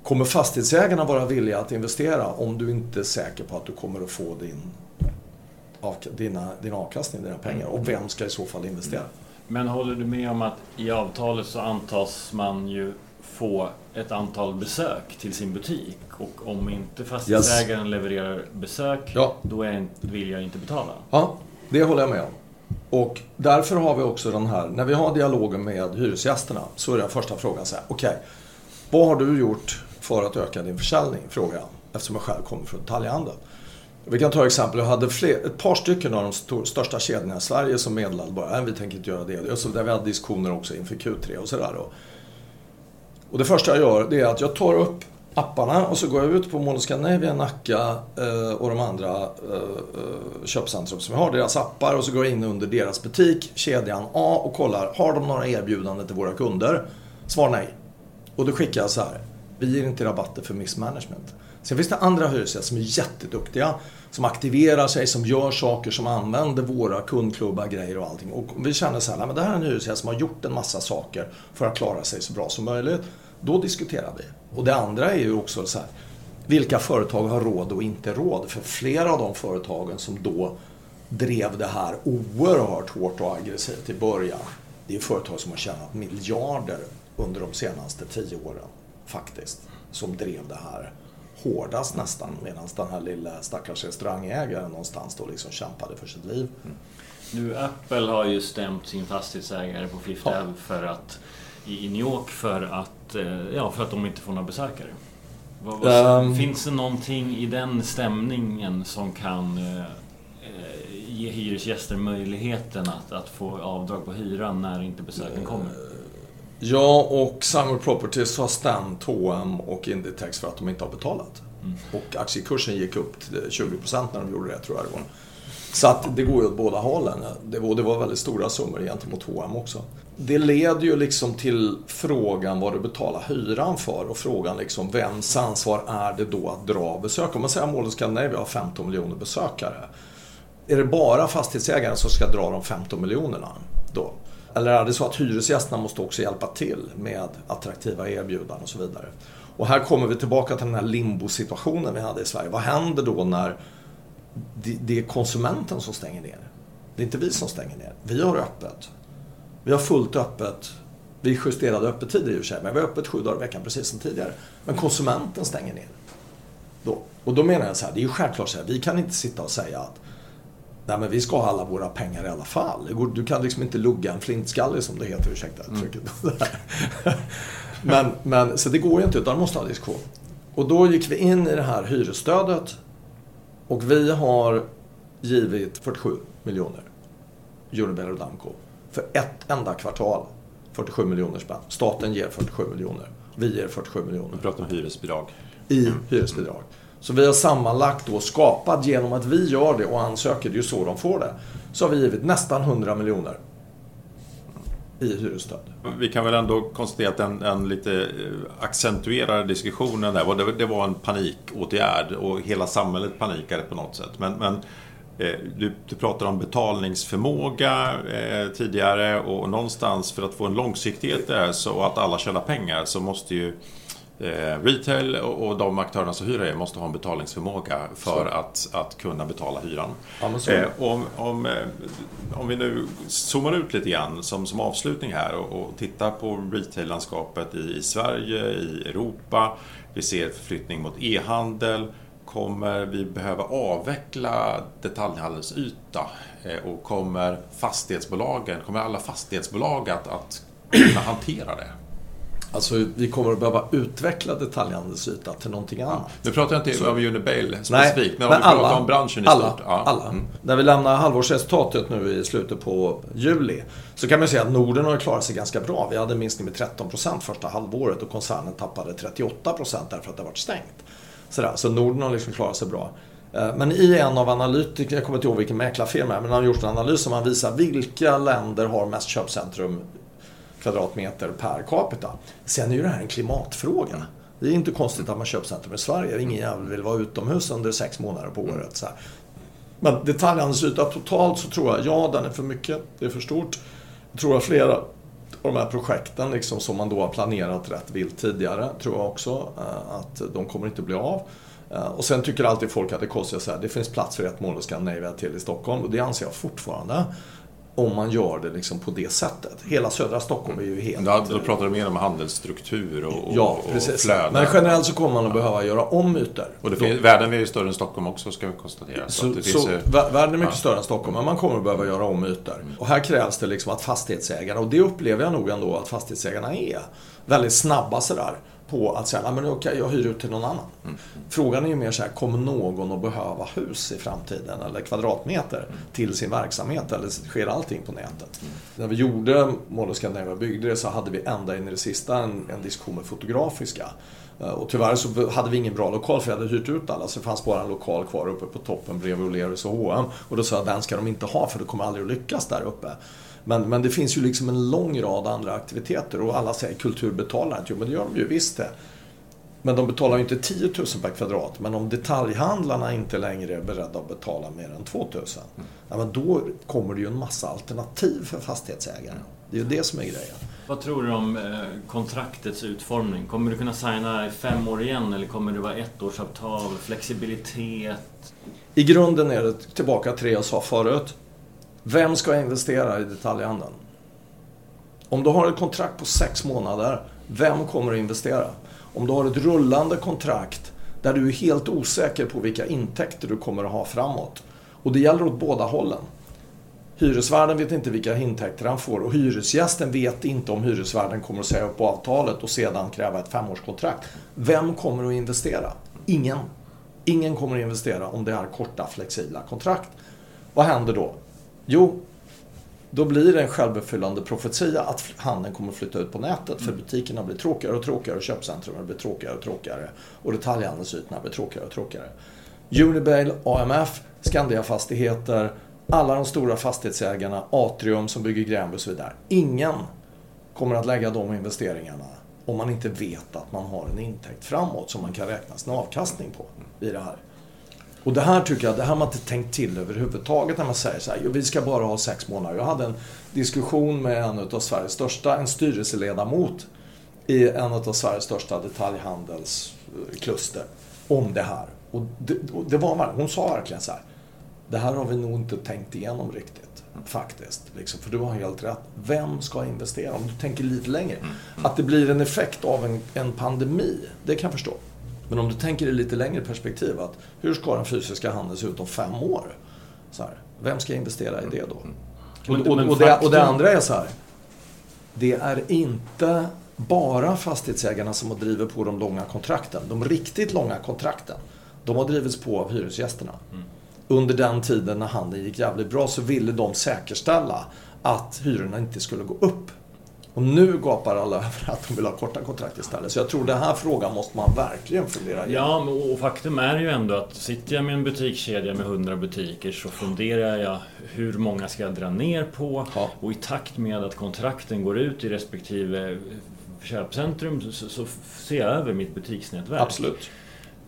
[SPEAKER 3] Kommer fastighetsägarna vara villiga att investera om du inte är säker på att du kommer att få din, dina, din avkastning, dina pengar? Och vem ska i så fall investera?
[SPEAKER 2] Men håller du med om att i avtalet så antas man ju få ett antal besök till sin butik och om inte fastighetsägaren yes. levererar besök ja. då är, vill jag inte betala?
[SPEAKER 3] Ja, det håller jag med om. Och därför har vi också den här, när vi har dialogen med hyresgästerna så är den första frågan så här, okej, okay, vad har du gjort för att öka din försäljning? Frågar jag, eftersom jag själv kommer från detaljhandeln. Vi kan ta exempel, jag hade fler, ett par stycken av de största kedjorna i Sverige som meddelade bara, vi tänker inte göra det. Så där vi hade diskussioner också inför Q3 och sådär. Och det första jag gör det är att jag tar upp apparna och så går jag ut på Mall Scandinavia, Nacka eh, och de andra eh, eh köpcentrum som vi har, deras appar och så går jag in under deras butik, kedjan A och kollar, har de några erbjudanden till våra kunder? Svar nej. Och då skickar jag så här, vi ger inte rabatter för missmanagement. Sen finns det andra hyresgäster som är jätteduktiga, som aktiverar sig, som gör saker, som använder våra kundklubbar, grejer och allting. Och vi känner så här, men det här är en hyresgäst som har gjort en massa saker för att klara sig så bra som möjligt. Då diskuterar vi. Och det andra är ju också så här, vilka företag har råd och inte råd? För flera av de företagen som då drev det här oerhört hårt och aggressivt i början, det är företag som har tjänat miljarder under de senaste tio åren, faktiskt, som drev det här hårdast nästan medan den här lilla stackars restaurangägaren någonstans då liksom kämpade för sitt liv. Mm.
[SPEAKER 2] Nu Apple har ju stämt sin fastighetsägare på Fifth ja. För att i New York för att, eh, ja, för att de inte får några besökare. Vad, vad, um, finns det någonting i den stämningen som kan eh, eh, ge hyresgäster möjligheten att, att få avdrag på hyran när inte besöken kommer?
[SPEAKER 3] Ja, och Summer Properties har stämt H&M och Inditex för att de inte har betalat. Mm. Och aktiekursen gick upp till 20% när de gjorde det, tror jag det var. Så att det går ju åt båda hållen. Det var, det var väldigt stora summor gentemot H&M också. Det leder ju liksom till frågan vad du betalar hyran för och frågan liksom vems ansvar är det då att dra besök? Om man säger att Mall of Scandinavia har 15 miljoner besökare. Är det bara fastighetsägaren som ska dra de 15 miljonerna då? Eller är det så att hyresgästerna måste också hjälpa till med attraktiva erbjudanden och så vidare? Och här kommer vi tillbaka till den här limbosituationen vi hade i Sverige. Vad händer då när det är konsumenten som stänger ner? Det är inte vi som stänger ner. Vi har öppet. Vi har fullt öppet. Vi justerade öppettider i och för sig, men vi har öppet sju dagar i veckan precis som tidigare. Men konsumenten stänger ner. Då. Och då menar jag så här, det är ju självklart så här, vi kan inte sitta och säga att Nej men vi ska ha alla våra pengar i alla fall. Du kan liksom inte lugga en flintskallig som det heter, ursäkta uttrycket. Mm. [laughs] men, men, så det går ju inte utan man måste ha diskussion. Och då gick vi in i det här hyresstödet och vi har givit 47 miljoner Unibail och Damco för ett enda kvartal. 47 miljoner spänn. Staten ger 47 miljoner. Vi ger 47 miljoner.
[SPEAKER 1] Vi pratar om hyresbidrag.
[SPEAKER 3] I hyresbidrag. Så vi har sammanlagt då skapat genom att vi gör det och ansöker, det är ju så de får det. Så har vi givit nästan 100 miljoner. i hyresstöd.
[SPEAKER 1] Vi kan väl ändå konstatera att den, den lite eh, accentuerade diskussionen där, det, det var en panikåtgärd och hela samhället panikade på något sätt. Men, men eh, du, du pratar om betalningsförmåga eh, tidigare och någonstans för att få en långsiktighet där så att alla tjänar pengar så måste ju eh, retail och, och de aktörerna som hyr er måste ha en betalningsförmåga för att, att kunna betala hyran.
[SPEAKER 3] Ja, eh,
[SPEAKER 1] om, om, eh, om vi nu zoomar ut lite grann som, som avslutning här och, och tittar på retail-landskapet i, i Sverige, i Europa. Vi ser förflyttning mot e-handel. Kommer vi behöva avveckla detaljhandelsyta? Eh, och kommer fastighetsbolagen, kommer alla fastighetsbolag att, att kunna hantera det?
[SPEAKER 3] Alltså vi kommer att behöva utveckla detaljhandelsyta till någonting annat. Ja.
[SPEAKER 1] Nu pratar jag inte så. om Unibail specifikt, men om vi
[SPEAKER 3] alla,
[SPEAKER 1] pratar om branschen i
[SPEAKER 3] alla,
[SPEAKER 1] stort.
[SPEAKER 3] Ja. Alla. Mm. När vi lämnar halvårsresultatet nu i slutet på juli så kan man säga att Norden har klarat sig ganska bra. Vi hade en minskning med 13% första halvåret och koncernen tappade 38% därför att det varit stängt. Sådär. Så Norden har liksom klarat sig bra. Eh, men i en av analytikerna, jag kommer inte ihåg vilken mäklarfirma men han har gjort en analys som man visar vilka länder har mest köpcentrum kvadratmeter per capita. Sen är ju det här en klimatfråga. Det är inte konstigt att man köper centrum i Sverige. Ingen jävel vill vara utomhus under sex månader på året. Så här. Men detaljhandelsyta totalt så tror jag, ja den är för mycket, det är för stort. Jag tror att flera av de här projekten liksom, som man då har planerat rätt vilt tidigare, tror jag också eh, att de kommer inte bli av. Eh, och sen tycker alltid folk att det kostar så här, det finns plats för ett mål och Scandinavia till i Stockholm och det anser jag fortfarande om man gör det liksom på det sättet. Hela södra Stockholm är ju helt...
[SPEAKER 1] Ja, då pratar du mer om handelsstruktur och,
[SPEAKER 3] ja, precis. och flöden. Men generellt så kommer man att behöva göra om ytor.
[SPEAKER 1] Och det finns, världen är ju större än Stockholm också, ska vi konstatera.
[SPEAKER 3] Så, så, så ju... världen är mycket ja. större än Stockholm, men man kommer att behöva göra om ytor. Mm. Och här krävs det liksom att fastighetsägarna, och det upplever jag nog ändå att fastighetsägarna är, väldigt snabba sådär på att säga, men okej, jag hyr ut till någon annan. Mm. Frågan är ju mer så här, kommer någon att behöva hus i framtiden eller kvadratmeter mm. till sin verksamhet eller sker allting på nätet? Mm. När vi gjorde Mall of Scandinavia byggde det så hade vi ända in i det sista en, en diskussion med Fotografiska. Eh, och tyvärr så hade vi ingen bra lokal för jag hade hyrt ut alla så det fanns bara en lokal kvar uppe på toppen bredvid O'Learys och H&M. Och då sa jag, den ska de inte ha för det kommer aldrig att lyckas där uppe. Men, men det finns ju liksom en lång rad andra aktiviteter och alla säger kultur betalar inte. Jo, men det gör de ju visst det. Men de betalar ju inte 10 000 per kvadrat. Men om detaljhandlarna inte längre är beredda att betala mer än 2 000. Mm. Ja, men då kommer det ju en massa alternativ för fastighetsägare. Det är ju det som är grejen.
[SPEAKER 2] Vad tror du om eh, kontraktets utformning? Kommer du kunna signa i fem år igen eller kommer det vara ettårsavtal, flexibilitet?
[SPEAKER 3] I grunden är det tillbaka till det jag sa förut. Vem ska investera i detaljhandeln? Om du har ett kontrakt på sex månader, vem kommer att investera? Om du har ett rullande kontrakt där du är helt osäker på vilka intäkter du kommer att ha framåt. Och det gäller åt båda hållen. Hyresvärden vet inte vilka intäkter han får och hyresgästen vet inte om hyresvärden kommer att säga upp avtalet och sedan kräva ett femårskontrakt. Vem kommer att investera? Ingen. Ingen kommer att investera om det är korta flexibla kontrakt. Vad händer då? Jo, då blir det en självuppfyllande profetia att handeln kommer att flytta ut på nätet för mm. butikerna blir tråkigare och tråkigare och köpcentrum blir tråkigare och tråkigare och detaljhandelsytorna blir tråkigare och tråkigare. Unibail, AMF, Skandia Fastigheter, alla de stora fastighetsägarna, Atrium som bygger Gränby och så vidare. Ingen kommer att lägga de investeringarna om man inte vet att man har en intäkt framåt som man kan räkna sin avkastning på i det här. Och det här tycker jag, det här har man inte tänkt till överhuvudtaget när man säger så här, vi ska bara ha sex månader. Jag hade en diskussion med en av Sveriges största, en styrelseledamot i en av Sveriges största detaljhandelskluster om det här. Och det, och det var, hon sa verkligen så här, det här har vi nog inte tänkt igenom riktigt. Faktiskt. Liksom, för du har helt rätt. Vem ska investera? Om du tänker lite längre. Mm. Att det blir en effekt av en, en pandemi, det kan jag förstå. Men om du tänker i lite längre perspektiv, att hur ska den fysiska handeln se ut om fem år? Så här, vem ska investera i det då? Mm. Och, och, och, det, och det andra är så här, det är inte bara fastighetsägarna som har drivit på de långa kontrakten. De riktigt långa kontrakten, de har drivits på av hyresgästerna. Mm. Under den tiden när handeln gick jävligt bra så ville de säkerställa att hyrorna inte skulle gå upp. Och nu gapar alla [laughs] över att de vill ha korta kontrakt istället. Så jag tror den här frågan måste man verkligen fundera
[SPEAKER 2] igenom. Ja, och faktum är ju ändå att sitter jag med en butikskedja med 100 butiker så funderar jag hur många ska jag dra ner på? Ja. Och i takt med att kontrakten går ut i respektive köpcentrum så, så ser jag över mitt butiksnätverk.
[SPEAKER 3] Absolut.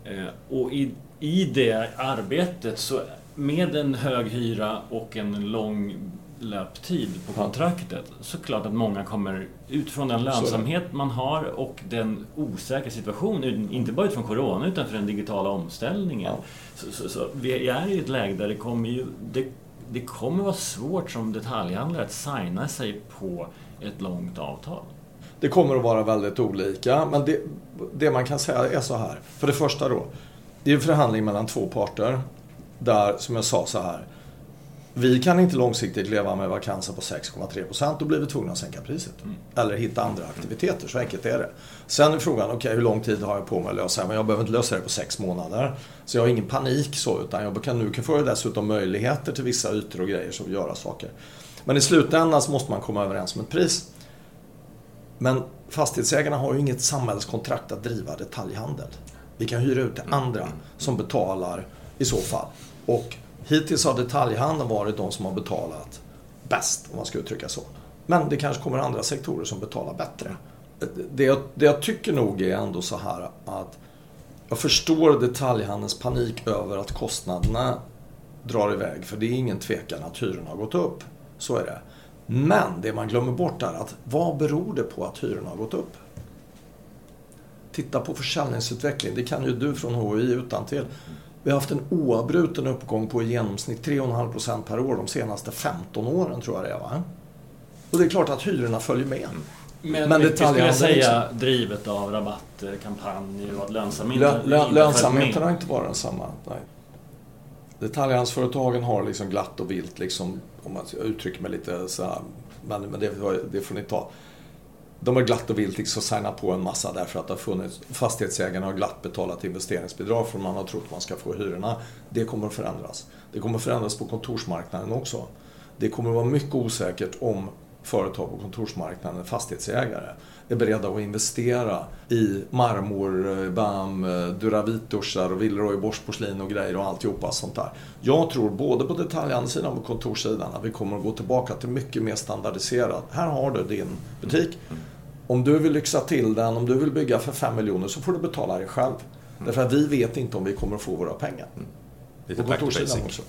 [SPEAKER 2] Eh, och i, i det arbetet så med en hög hyra och en lång löptid på kontraktet ja. så klart att många kommer utifrån den lönsamhet man har och den osäkra situationen, inte bara utifrån Corona utan för den digitala omställningen. Ja. Så, så, så, vi är i ett läge där det kommer ju det, det kommer vara svårt som detaljhandlare att signa sig på ett långt avtal.
[SPEAKER 3] Det kommer att vara väldigt olika, men det, det man kan säga är så här. För det första då, det är en förhandling mellan två parter. Där, som jag sa så här, vi kan inte långsiktigt leva med vakanser på 6,3% då blir vi tvungna att sänka priset. Mm. Eller hitta andra aktiviteter, så enkelt är det. Sen är frågan, okej okay, hur lång tid har jag på mig att lösa det? Men jag behöver inte lösa det på sex månader. Så jag har ingen panik så, utan jag kan, nu kan få dessutom möjligheter till vissa ytor och grejer som göra saker. Men i slutändan så måste man komma överens om ett pris. Men fastighetsägarna har ju inget samhällskontrakt att driva detaljhandel. Vi kan hyra ut till andra som betalar i så fall. Och hittills har detaljhandeln varit de som har betalat bäst, om man ska uttrycka så. Men det kanske kommer andra sektorer som betalar bättre. Det jag, det jag tycker nog är ändå så här att jag förstår detaljhandelns panik över att kostnaderna drar iväg. För det är ingen tvekan att hyrorna har gått upp. Så är det. Men det man glömmer bort är att vad beror det på att hyrorna har gått upp? Titta på försäljningsutveckling. Det kan ju du från HI utan till. Vi har haft en oavbruten uppgång på i genomsnitt 3,5% per år de senaste 15 åren tror jag det är. Va? Och det är klart att hyrorna följer med.
[SPEAKER 2] Men, Men det skulle jag säga liksom. drivet av rabatter, kampanjer och att lönsamheten
[SPEAKER 3] Lö, lö, Lönsamheten har inte varit densamma. Nej. Detaljhandelsföretagen har liksom glatt och vilt, liksom, om man uttrycker mig lite så här, men, men det, det får ni ta de har glatt och vilt liksom signat på en massa därför att det har funnits, fastighetsägarna har glatt betalat investeringsbidrag för man har trott att man ska få hyrorna. Det kommer att förändras. Det kommer att förändras på kontorsmarknaden också. Det kommer att vara mycket osäkert om företag på kontorsmarknaden, fastighetsägare, är beredda att investera i marmor, eh, BAM, eh, Duravit-duschar och Villeroy Bosch-porslin och grejer och alltihopa sånt där. Jag tror både på detaljhandelssidan och på kontorssidan att vi kommer att gå tillbaka till mycket mer standardiserat. Här har du din butik. Mm. Om du vill lyxa till den, om du vill bygga för 5 miljoner så får du betala det själv. Därför att vi vet inte om vi kommer att få våra pengar. Mm.
[SPEAKER 1] Lite på kontorssidan också.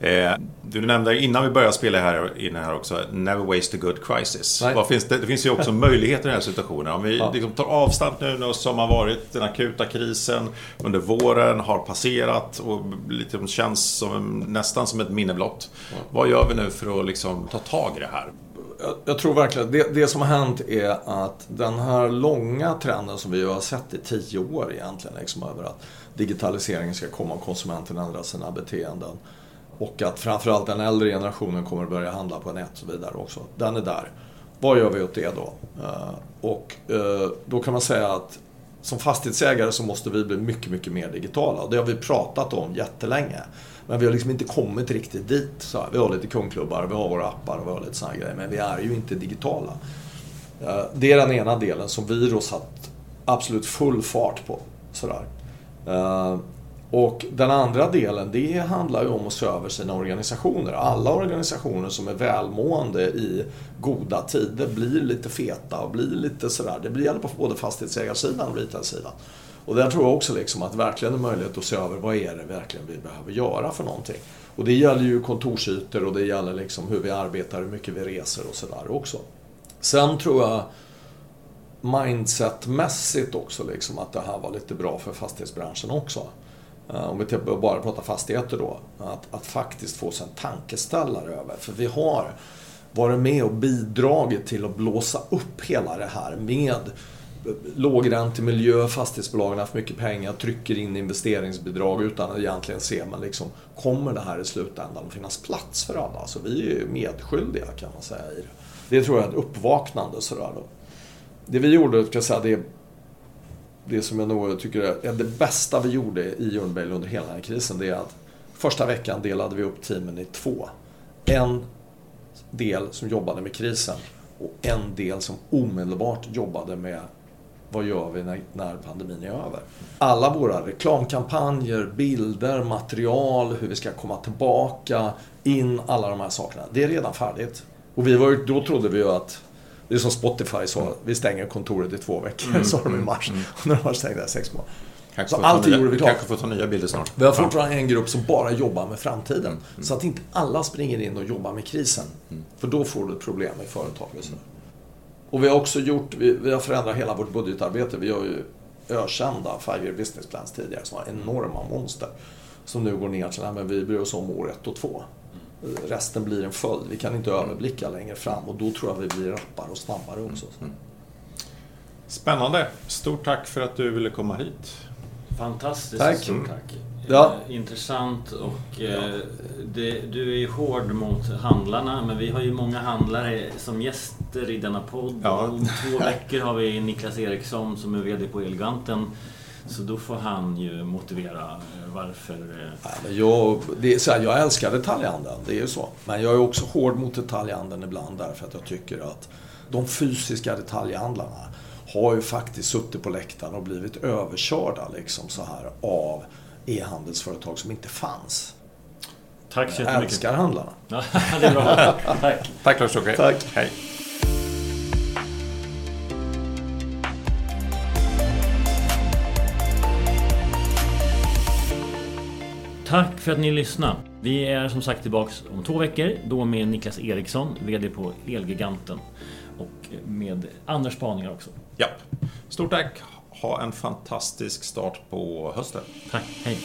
[SPEAKER 1] Eh, du nämnde innan vi började spela här inne här också, Never waste a good crisis. Finns det, det finns ju också [laughs] möjligheter i den här situationen. Om vi ja. liksom tar avstamp nu som har varit den akuta krisen under våren, har passerat och liksom känns som, nästan som ett minne blott. Ja. Vad gör vi nu för att liksom ta tag i det här?
[SPEAKER 3] Jag, jag tror verkligen det, det som har hänt är att den här långa trenden som vi har sett i tio år egentligen, liksom över att digitaliseringen ska komma och konsumenten ändra sina beteenden och att framförallt den äldre generationen kommer att börja handla på nät och så vidare också. Den är där. Vad gör vi åt det då? Eh, och eh, då kan man säga att som fastighetsägare så måste vi bli mycket, mycket mer digitala. Det har vi pratat om jättelänge. Men vi har liksom inte kommit riktigt dit. Så vi har lite kundklubbar, vi har våra appar och vi har lite sådana grejer. Men vi är ju inte digitala. Eh, det är den ena delen som vi då satt absolut full fart på. Sådär. Eh, och den andra delen, det handlar ju om att se över sina organisationer. Alla organisationer som är välmående i goda tider blir lite feta och blir lite sådär. Det gäller på både fastighetsägarsidan och retailsidan. Och där tror jag också liksom att verkligen är möjlighet att se över vad är det verkligen vi behöver göra för någonting. Och det gäller ju kontorsytor och det gäller liksom hur vi arbetar, hur mycket vi reser och sådär också. Sen tror jag mindsetmässigt också liksom att det här var lite bra för fastighetsbranschen också. Eh, om vi bara pratar fastigheter då, att, att faktiskt få sig en tankeställare över. För vi har varit med och bidragit till att blåsa upp hela det här med lågräntemiljö, fastighetsbolagen har haft mycket pengar, trycker in investeringsbidrag utan att egentligen se, men liksom, kommer det här i slutändan att finnas plats för alla? Så vi är ju medskyldiga kan man säga i det. Det tror jag är ett uppvaknande sådär då. Det vi gjorde, ska jag säga, det det som jag nog tycker är det bästa vi gjorde i Ljungberg under hela den här krisen, det är att första veckan delade vi upp teamen i två. En del som jobbade med krisen och en del som omedelbart jobbade med vad gör vi när, när pandemin är över? Alla våra reklamkampanjer, bilder, material, hur vi ska komma tillbaka, in, alla de här sakerna. Det är redan färdigt. Och vi var då trodde vi ju att det är som Spotify sa, vi stänger kontoret i två veckor, mm, sa de i mm, mars. Mm. [laughs] Och nu har de stängt där sex månader.
[SPEAKER 1] Kanske så allt gjorde vi klart. Kanske får ta nya bilder snart.
[SPEAKER 3] Vi har fortfarande en grupp som bara jobbar med framtiden. Mm. Så att inte alla springer in och jobbar med krisen. Mm. För då får du problem i företaget. Mm. Och vi har också gjort, vi, vi, har förändrat hela vårt budgetarbete. Vi har ju ökända Five Year Business Plans tidigare som var enorma monster. Som nu går ner till, att vi bryr oss om år ett och två. Resten blir en följd. Vi kan inte överblicka längre fram och då tror jag vi blir rappare och snabbare också. Mm.
[SPEAKER 1] Spännande! Stort tack för att du ville komma hit.
[SPEAKER 2] Fantastiskt.
[SPEAKER 3] Tack.
[SPEAKER 2] Stort tack. Ja. Eh, intressant och eh, det, du är ju hård mot handlarna men vi har ju många handlare som gäster i denna podd. Ja. Om två [laughs] veckor har vi Niklas Eriksson som är VD på Elganten. Så då får han ju motivera eh, varför...
[SPEAKER 3] Jag, det är så här, jag älskar detaljhandeln, det är ju så. Men jag är också hård mot detaljhandeln ibland därför att jag tycker att de fysiska detaljhandlarna har ju faktiskt suttit på läktaren och blivit överkörda liksom så här av e-handelsföretag som inte fanns.
[SPEAKER 2] Tack så jättemycket. Jag
[SPEAKER 3] älskar handlarna. [laughs]
[SPEAKER 2] Ja, det är bra. [laughs] Tack.
[SPEAKER 1] Tack Lars-Åke.
[SPEAKER 3] Tack.
[SPEAKER 1] Hej.
[SPEAKER 2] Tack för att ni lyssnade. Vi är som sagt tillbaks om två veckor. Då med Niklas Eriksson, VD på Elgiganten. Och med andra spaningar också.
[SPEAKER 1] Ja. Stort tack. Ha en fantastisk start på hösten.
[SPEAKER 2] Tack. Hej.